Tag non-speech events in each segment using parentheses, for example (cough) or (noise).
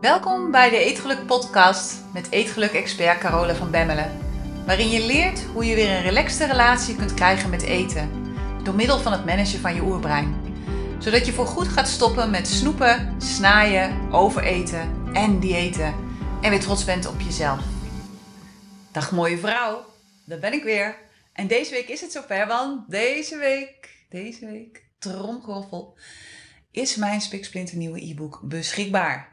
Welkom bij de Eetgeluk podcast met Eetgeluk-expert Carole van Bemmelen. Waarin je leert hoe je weer een relaxte relatie kunt krijgen met eten. Door middel van het managen van je oerbrein. Zodat je voorgoed gaat stoppen met snoepen, snaaien, overeten en diëten. En weer trots bent op jezelf. Dag mooie vrouw, daar ben ik weer. En deze week is het zover, want deze week, deze week, tromgeroffel, is mijn spiksplinternieuwe e-book beschikbaar.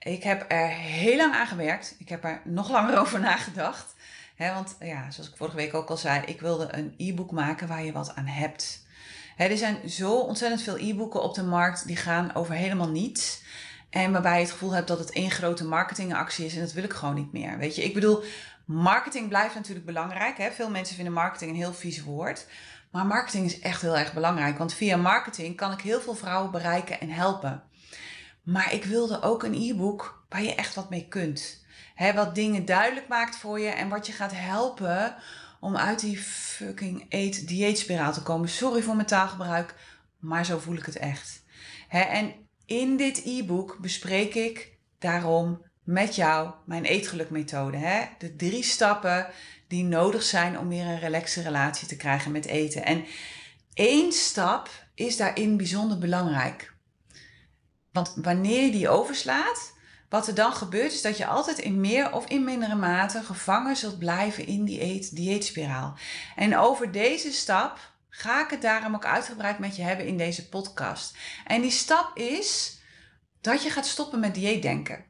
Ik heb er heel lang aan gewerkt. Ik heb er nog langer over nagedacht. want ja, zoals ik vorige week ook al zei, ik wilde een e-book maken waar je wat aan hebt. er zijn zo ontzettend veel e-boeken op de markt die gaan over helemaal niets. En waarbij je het gevoel hebt dat het één grote marketingactie is en dat wil ik gewoon niet meer. Weet je, ik bedoel, marketing blijft natuurlijk belangrijk. Veel mensen vinden marketing een heel vies woord. Maar marketing is echt heel erg belangrijk. Want via marketing kan ik heel veel vrouwen bereiken en helpen. Maar ik wilde ook een e-book waar je echt wat mee kunt. Wat dingen duidelijk maakt voor je en wat je gaat helpen om uit die fucking eet-dieetspiraal te komen. Sorry voor mijn taalgebruik, maar zo voel ik het echt. En in dit e-book bespreek ik daarom met jou mijn eetgelukmethode. De drie stappen die nodig zijn om weer een relaxe relatie te krijgen met eten. En één stap is daarin bijzonder belangrijk. Want wanneer je die overslaat, wat er dan gebeurt, is dat je altijd in meer of in mindere mate gevangen zult blijven in die eet dieetspiraal. En over deze stap ga ik het daarom ook uitgebreid met je hebben in deze podcast. En die stap is dat je gaat stoppen met dieetdenken.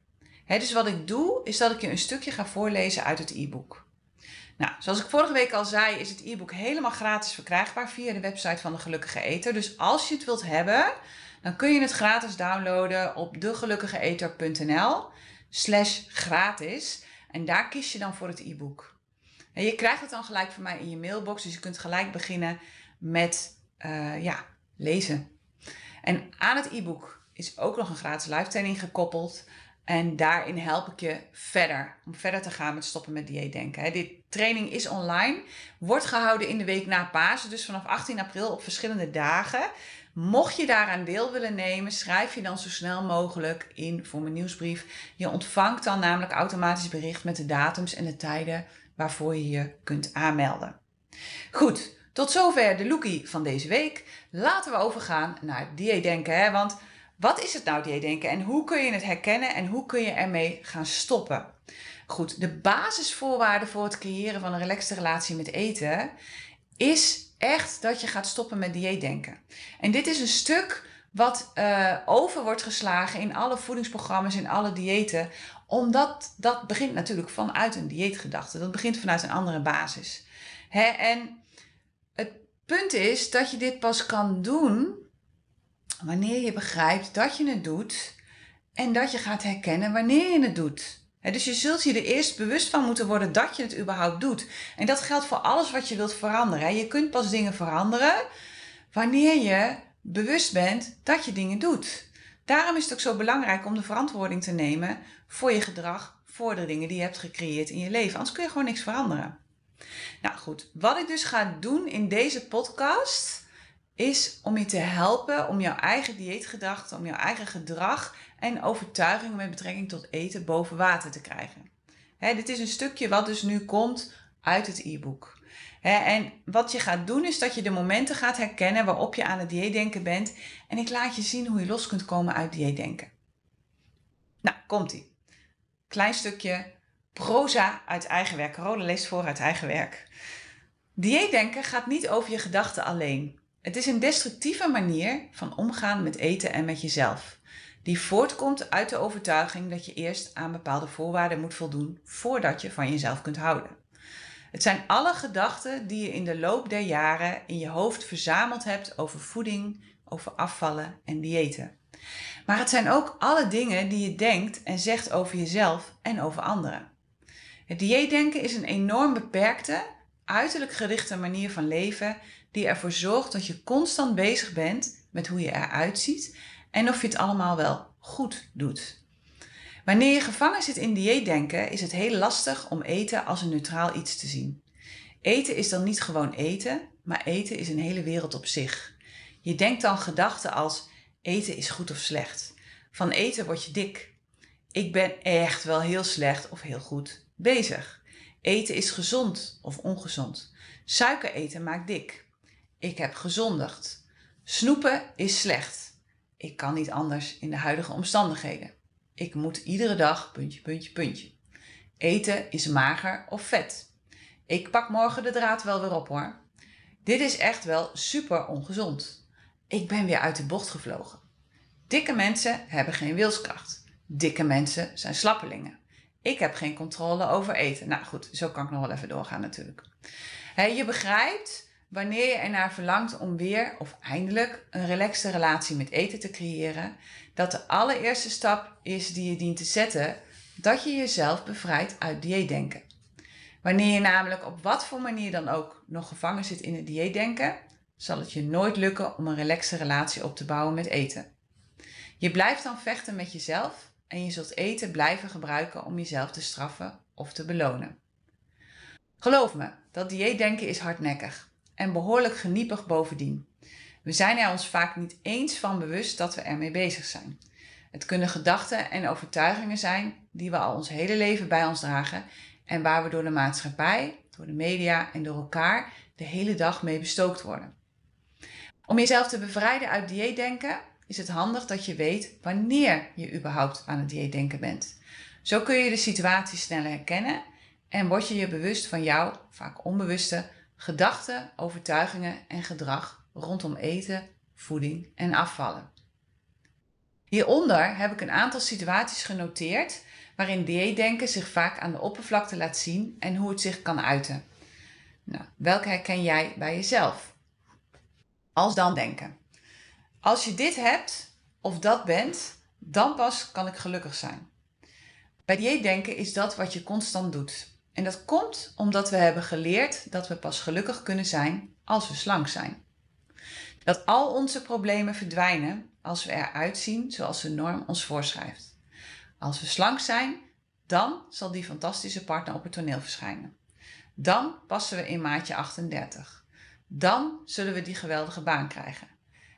Dus wat ik doe, is dat ik je een stukje ga voorlezen uit het e-book. Nou, zoals ik vorige week al zei, is het e-book helemaal gratis verkrijgbaar via de website van de Gelukkige Eter. Dus als je het wilt hebben, dan kun je het gratis downloaden op degelukkigeeter.nl slash gratis. En daar kies je dan voor het e-book. En je krijgt het dan gelijk van mij in je mailbox, dus je kunt gelijk beginnen met uh, ja, lezen. En aan het e-book is ook nog een gratis live training gekoppeld. En daarin help ik je verder. Om verder te gaan met stoppen met dieetdenken. Dit training is online. Wordt gehouden in de week na Pasen. Dus vanaf 18 april op verschillende dagen. Mocht je daaraan deel willen nemen, schrijf je dan zo snel mogelijk in voor mijn nieuwsbrief. Je ontvangt dan namelijk automatisch bericht met de datums en de tijden waarvoor je je kunt aanmelden. Goed, tot zover de lookie van deze week. Laten we overgaan naar dieetdenken. Hè? Want wat is het nou dieetdenken en hoe kun je het herkennen en hoe kun je ermee gaan stoppen? Goed, de basisvoorwaarde voor het creëren van een relaxte relatie met eten is echt dat je gaat stoppen met dieetdenken. En dit is een stuk wat uh, over wordt geslagen in alle voedingsprogramma's, in alle diëten. Omdat dat begint natuurlijk vanuit een dieetgedachte. Dat begint vanuit een andere basis. Hè? En het punt is dat je dit pas kan doen wanneer je begrijpt dat je het doet en dat je gaat herkennen wanneer je het doet. Dus je zult je er eerst bewust van moeten worden dat je het überhaupt doet. En dat geldt voor alles wat je wilt veranderen. Je kunt pas dingen veranderen wanneer je bewust bent dat je dingen doet. Daarom is het ook zo belangrijk om de verantwoording te nemen voor je gedrag, voor de dingen die je hebt gecreëerd in je leven. Anders kun je gewoon niks veranderen. Nou goed, wat ik dus ga doen in deze podcast is om je te helpen om jouw eigen dieetgedachten, om jouw eigen gedrag en overtuigingen met betrekking tot eten boven water te krijgen. dit is een stukje wat dus nu komt uit het e-book. en wat je gaat doen is dat je de momenten gaat herkennen waarop je aan het dieetdenken bent. En ik laat je zien hoe je los kunt komen uit dieetdenken. Nou, komt-ie. Klein stukje proza uit eigen werk. Carole leest voor uit eigen werk. Dieetdenken gaat niet over je gedachten alleen. Het is een destructieve manier van omgaan met eten en met jezelf, die voortkomt uit de overtuiging dat je eerst aan bepaalde voorwaarden moet voldoen voordat je van jezelf kunt houden. Het zijn alle gedachten die je in de loop der jaren in je hoofd verzameld hebt over voeding, over afvallen en diëten. Maar het zijn ook alle dingen die je denkt en zegt over jezelf en over anderen. Het dieetdenken is een enorm beperkte, uiterlijk gerichte manier van leven die ervoor zorgt dat je constant bezig bent met hoe je eruit ziet en of je het allemaal wel goed doet. Wanneer je gevangen zit in dieetdenken, is het heel lastig om eten als een neutraal iets te zien. Eten is dan niet gewoon eten, maar eten is een hele wereld op zich. Je denkt dan gedachten als eten is goed of slecht. Van eten word je dik. Ik ben echt wel heel slecht of heel goed bezig. Eten is gezond of ongezond. Suiker eten maakt dik. Ik heb gezondigd. Snoepen is slecht. Ik kan niet anders in de huidige omstandigheden. Ik moet iedere dag puntje, puntje, puntje. Eten is mager of vet. Ik pak morgen de draad wel weer op hoor. Dit is echt wel super ongezond. Ik ben weer uit de bocht gevlogen. Dikke mensen hebben geen wilskracht. Dikke mensen zijn slappelingen. Ik heb geen controle over eten. Nou goed, zo kan ik nog wel even doorgaan natuurlijk. je begrijpt wanneer je ernaar verlangt om weer of eindelijk een relaxte relatie met eten te creëren, dat de allereerste stap is die je dient te zetten, dat je jezelf bevrijdt uit dieetdenken. Wanneer je namelijk op wat voor manier dan ook nog gevangen zit in het dieetdenken, zal het je nooit lukken om een relaxe relatie op te bouwen met eten. Je blijft dan vechten met jezelf en je zult eten blijven gebruiken om jezelf te straffen of te belonen. Geloof me, dat dieetdenken is hardnekkig en behoorlijk geniepig bovendien. We zijn er ons vaak niet eens van bewust dat we ermee bezig zijn. Het kunnen gedachten en overtuigingen zijn die we al ons hele leven bij ons dragen en waar we door de maatschappij, door de media en door elkaar de hele dag mee bestookt worden. Om jezelf te bevrijden uit dieetdenken is het handig dat je weet wanneer je überhaupt aan het dieetdenken bent. Zo kun je de situatie sneller herkennen en word je je bewust van jouw, vaak onbewuste, gedachten, overtuigingen en gedrag rondom eten, voeding en afvallen. Hieronder heb ik een aantal situaties genoteerd waarin dieetdenken zich vaak aan de oppervlakte laat zien en hoe het zich kan uiten. Nou, welke herken jij bij jezelf? Als dan denken. Als je dit hebt of dat bent, dan pas kan ik gelukkig zijn. Bij dieetdenken is dat wat je constant doet. En dat komt omdat we hebben geleerd dat we pas gelukkig kunnen zijn als we slank zijn. Dat al onze problemen verdwijnen als we eruit zien zoals de norm ons voorschrijft. Als we slank zijn, dan zal die fantastische partner op het toneel verschijnen. Dan passen we in maatje 38. Dan zullen we die geweldige baan krijgen.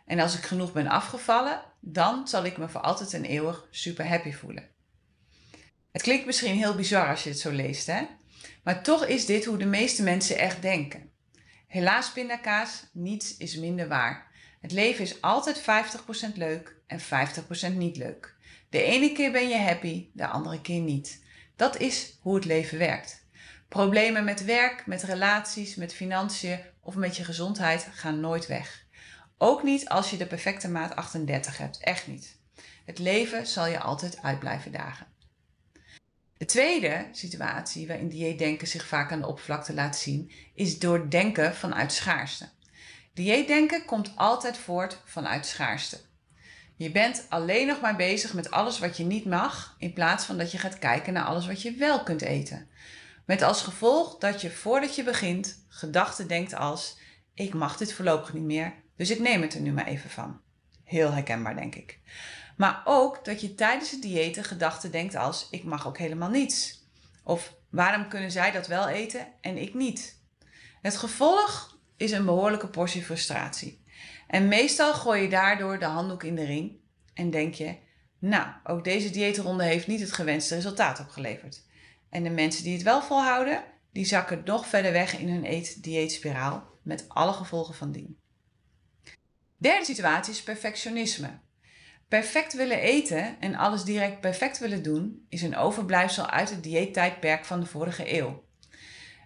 En als ik genoeg ben afgevallen, dan zal ik me voor altijd en eeuwig super happy voelen. Het klinkt misschien heel bizar als je het zo leest, hè? Maar toch is dit hoe de meeste mensen echt denken. Helaas pindakaas, niets is minder waar. Het leven is altijd 50% leuk en 50% niet leuk. De ene keer ben je happy, de andere keer niet. Dat is hoe het leven werkt. Problemen met werk, met relaties, met financiën of met je gezondheid gaan nooit weg. Ook niet als je de perfecte maat 38 hebt, echt niet. Het leven zal je altijd uit blijven dagen. De tweede situatie waarin dieetdenken zich vaak aan de oppervlakte laat zien, is door denken vanuit schaarste. Dieetdenken komt altijd voort vanuit schaarste. Je bent alleen nog maar bezig met alles wat je niet mag, in plaats van dat je gaat kijken naar alles wat je wel kunt eten. Met als gevolg dat je voordat je begint gedachten denkt als: ik mag dit voorlopig niet meer, dus ik neem het er nu maar even van. Heel herkenbaar, denk ik. Maar ook dat je tijdens het diëten gedachten denkt als: ik mag ook helemaal niets. Of waarom kunnen zij dat wel eten en ik niet? Het gevolg is een behoorlijke portie frustratie. En meestal gooi je daardoor de handdoek in de ring en denk je: nou, ook deze dieetronde heeft niet het gewenste resultaat opgeleverd. En de mensen die het wel volhouden, die zakken nog verder weg in hun eet-dieetspiraal met alle gevolgen van dien. Derde situatie is perfectionisme. Perfect willen eten en alles direct perfect willen doen is een overblijfsel uit het dieettijdperk van de vorige eeuw.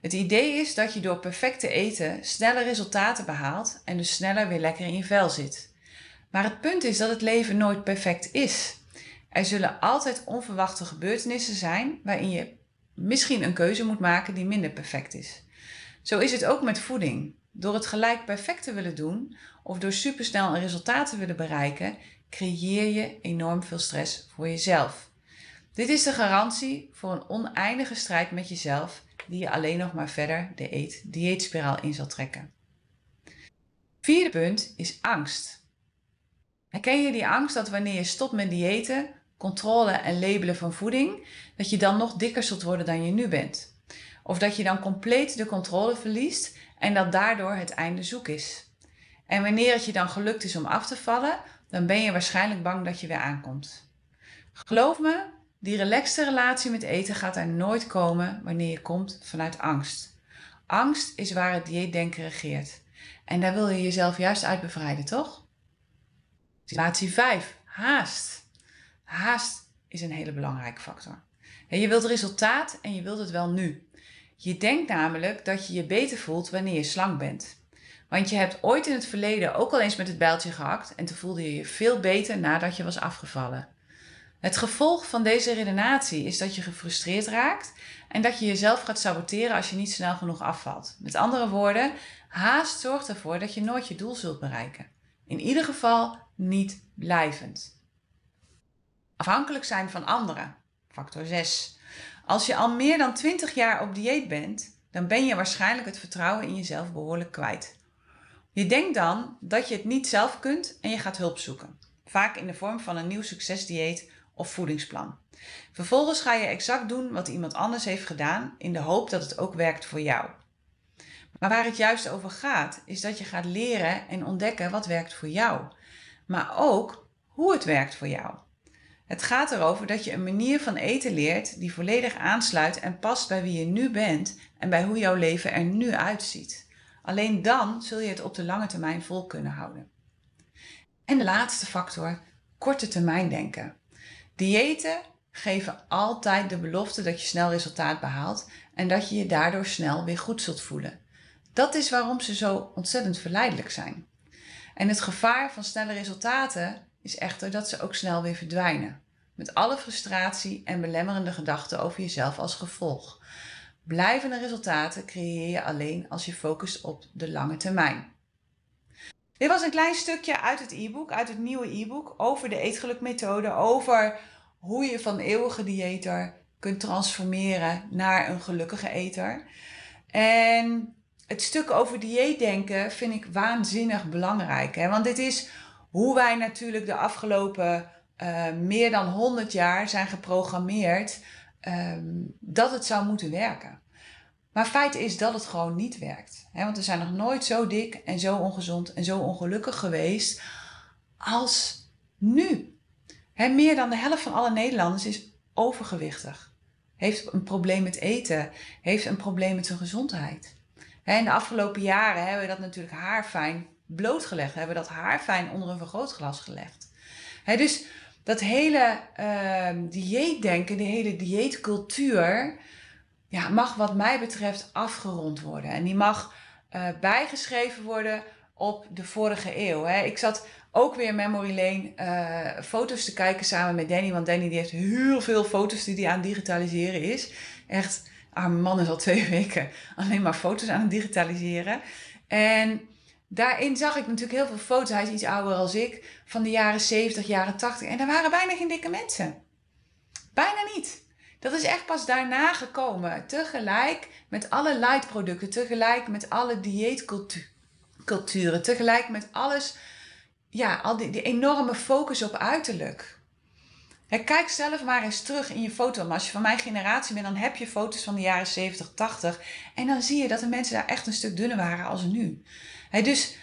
Het idee is dat je door perfect te eten sneller resultaten behaalt en dus sneller weer lekker in je vel zit. Maar het punt is dat het leven nooit perfect is. Er zullen altijd onverwachte gebeurtenissen zijn waarin je misschien een keuze moet maken die minder perfect is. Zo is het ook met voeding. Door het gelijk perfect te willen doen of door supersnel een resultaat te willen bereiken, creëer je enorm veel stress voor jezelf. Dit is de garantie voor een oneindige strijd met jezelf die je alleen nog maar verder de eet-dieetspiraal in zal trekken. Vierde punt is angst. Herken je die angst dat wanneer je stopt met diëten, controle en labelen van voeding, dat je dan nog dikker zult worden dan je nu bent? Of dat je dan compleet de controle verliest en dat daardoor het einde zoek is? En wanneer het je dan gelukt is om af te vallen, dan ben je waarschijnlijk bang dat je weer aankomt. Geloof me, die relaxte relatie met eten gaat er nooit komen wanneer je komt vanuit angst. Angst is waar het dieetdenken regeert. En daar wil je jezelf juist uit bevrijden, toch? Situatie 5. Haast. Haast is een hele belangrijke factor. Je wilt resultaat en je wilt het wel nu. Je denkt namelijk dat je je beter voelt wanneer je slank bent. Want je hebt ooit in het verleden ook al eens met het bijltje gehakt en toen voelde je je veel beter nadat je was afgevallen. Het gevolg van deze redenatie is dat je gefrustreerd raakt en dat je jezelf gaat saboteren als je niet snel genoeg afvalt. Met andere woorden, haast zorgt ervoor dat je nooit je doel zult bereiken. In ieder geval niet blijvend. Afhankelijk zijn van anderen. Factor 6. Als je al meer dan 20 jaar op dieet bent, dan ben je waarschijnlijk het vertrouwen in jezelf behoorlijk kwijt. Je denkt dan dat je het niet zelf kunt en je gaat hulp zoeken. Vaak in de vorm van een nieuw succesdieet of voedingsplan. Vervolgens ga je exact doen wat iemand anders heeft gedaan in de hoop dat het ook werkt voor jou. Maar waar het juist over gaat, is dat je gaat leren en ontdekken wat werkt voor jou. Maar ook hoe het werkt voor jou. Het gaat erover dat je een manier van eten leert die volledig aansluit en past bij wie je nu bent en bij hoe jouw leven er nu uitziet. Alleen dan zul je het op de lange termijn vol kunnen houden. En de laatste factor, korte termijn denken. Diëten geven altijd de belofte dat je snel resultaat behaalt en dat je je daardoor snel weer goed zult voelen. Dat is waarom ze zo ontzettend verleidelijk zijn. En het gevaar van snelle resultaten is echter dat ze ook snel weer verdwijnen. Met alle frustratie en belemmerende gedachten over jezelf als gevolg. Blijvende resultaten creëer je alleen als je focust op de lange termijn. Dit was een klein stukje uit het e-book, uit het nieuwe e-book over de eetgelukmethode, over hoe je van eeuwige dieeter kunt transformeren naar een gelukkige eter. En het stuk over dieetdenken vind ik waanzinnig belangrijk. Hè? Want dit is hoe wij natuurlijk de afgelopen uh, meer dan 100 jaar zijn geprogrammeerd um, dat het zou moeten werken. Maar feit is dat het gewoon niet werkt. Want we zijn nog nooit zo dik en zo ongezond en zo ongelukkig geweest als nu. Meer dan de helft van alle Nederlanders is overgewichtig. Heeft een probleem met eten. Heeft een probleem met zijn gezondheid. Hè, in de afgelopen jaren hebben we dat natuurlijk haarfijn blootgelegd. Hebben we dat haarfijn onder een vergrootglas gelegd. Dus dat hele uh, dieetdenken, de hele dieetcultuur, ja, mag wat mij betreft afgerond worden. En die mag uh, bijgeschreven worden op de vorige eeuw. Hè. Ik zat ook weer Memory Lane uh, foto's te kijken samen met Danny. Want Danny die heeft heel veel foto's die hij aan digitaliseren is. Echt, arme man is al twee (laughs) weken alleen maar foto's aan het digitaliseren. En daarin zag ik natuurlijk heel veel foto's. Hij is iets ouder als ik. Van de jaren 70, jaren 80. En daar waren bijna geen dikke mensen. Bijna niet. Dat is echt pas daarna gekomen. Tegelijk met alle light producten. Tegelijk met alle dieetculturen. Tegelijk met alles. Ja, al die, die enorme focus op uiterlijk. Kijk zelf maar eens terug in je foto. Maar als je van mijn generatie bent, dan heb je foto's van de jaren 70, 80. En dan zie je dat de mensen daar echt een stuk dunner waren als nu. dus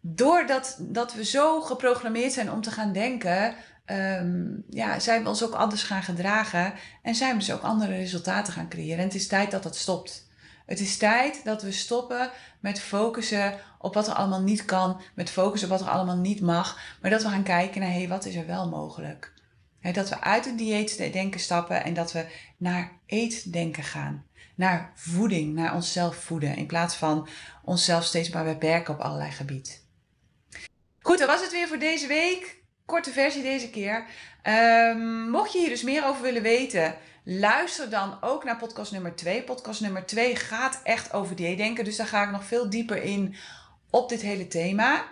doordat dat we zo geprogrammeerd zijn om te gaan denken, um, ja, zijn we ons ook anders gaan gedragen. En zijn we dus ook andere resultaten gaan creëren. En het is tijd dat dat stopt. Het is tijd dat we stoppen met focussen op wat er allemaal niet kan, met focussen op wat er allemaal niet mag, maar dat we gaan kijken naar hey, wat is er wel mogelijk? Dat we uit het dieetdenken stappen en dat we naar eetdenken gaan. Naar voeding, naar onszelf voeden. In plaats van onszelf steeds maar beperken op allerlei gebieden. Goed, dat was het weer voor deze week. Korte versie deze keer. Um, mocht je hier dus meer over willen weten, luister dan ook naar podcast nummer 2. Podcast nummer 2 gaat echt over dieetdenken. Dus daar ga ik nog veel dieper in op dit hele thema.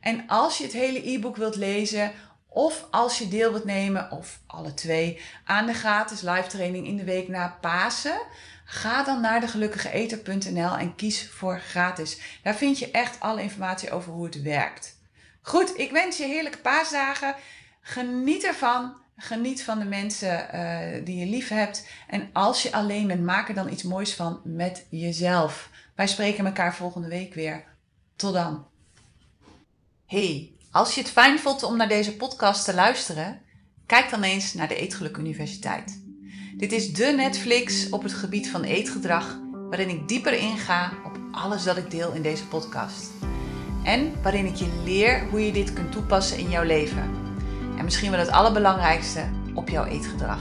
En als je het hele e-book wilt lezen of als je deel wilt nemen, of alle twee, aan de gratis live training in de week na Pasen, ga dan naar degelukkigeeter.nl en kies voor gratis. Daar vind je echt alle informatie over hoe het werkt. Goed, ik wens je heerlijke paasdagen. Geniet ervan. Geniet van de mensen uh, die je lief hebt. En als je alleen bent, maak er dan iets moois van met jezelf. Wij spreken elkaar volgende week weer. Tot dan. Hey. Als je het fijn vond om naar deze podcast te luisteren, Kijk dan eens naar de Eetgeluk Universiteit. Dit is de Netflix op het gebied van eetgedrag, waarin ik dieper inga op alles dat ik deel in deze podcast. En waarin ik je leer hoe je dit kunt toepassen in jouw leven. En misschien wel het allerbelangrijkste, op jouw eetgedrag.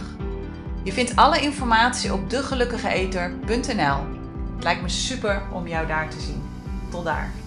Je vindt alle informatie op degelukkigeeter.nl. Het lijkt me super om jou daar te zien. Tot daar.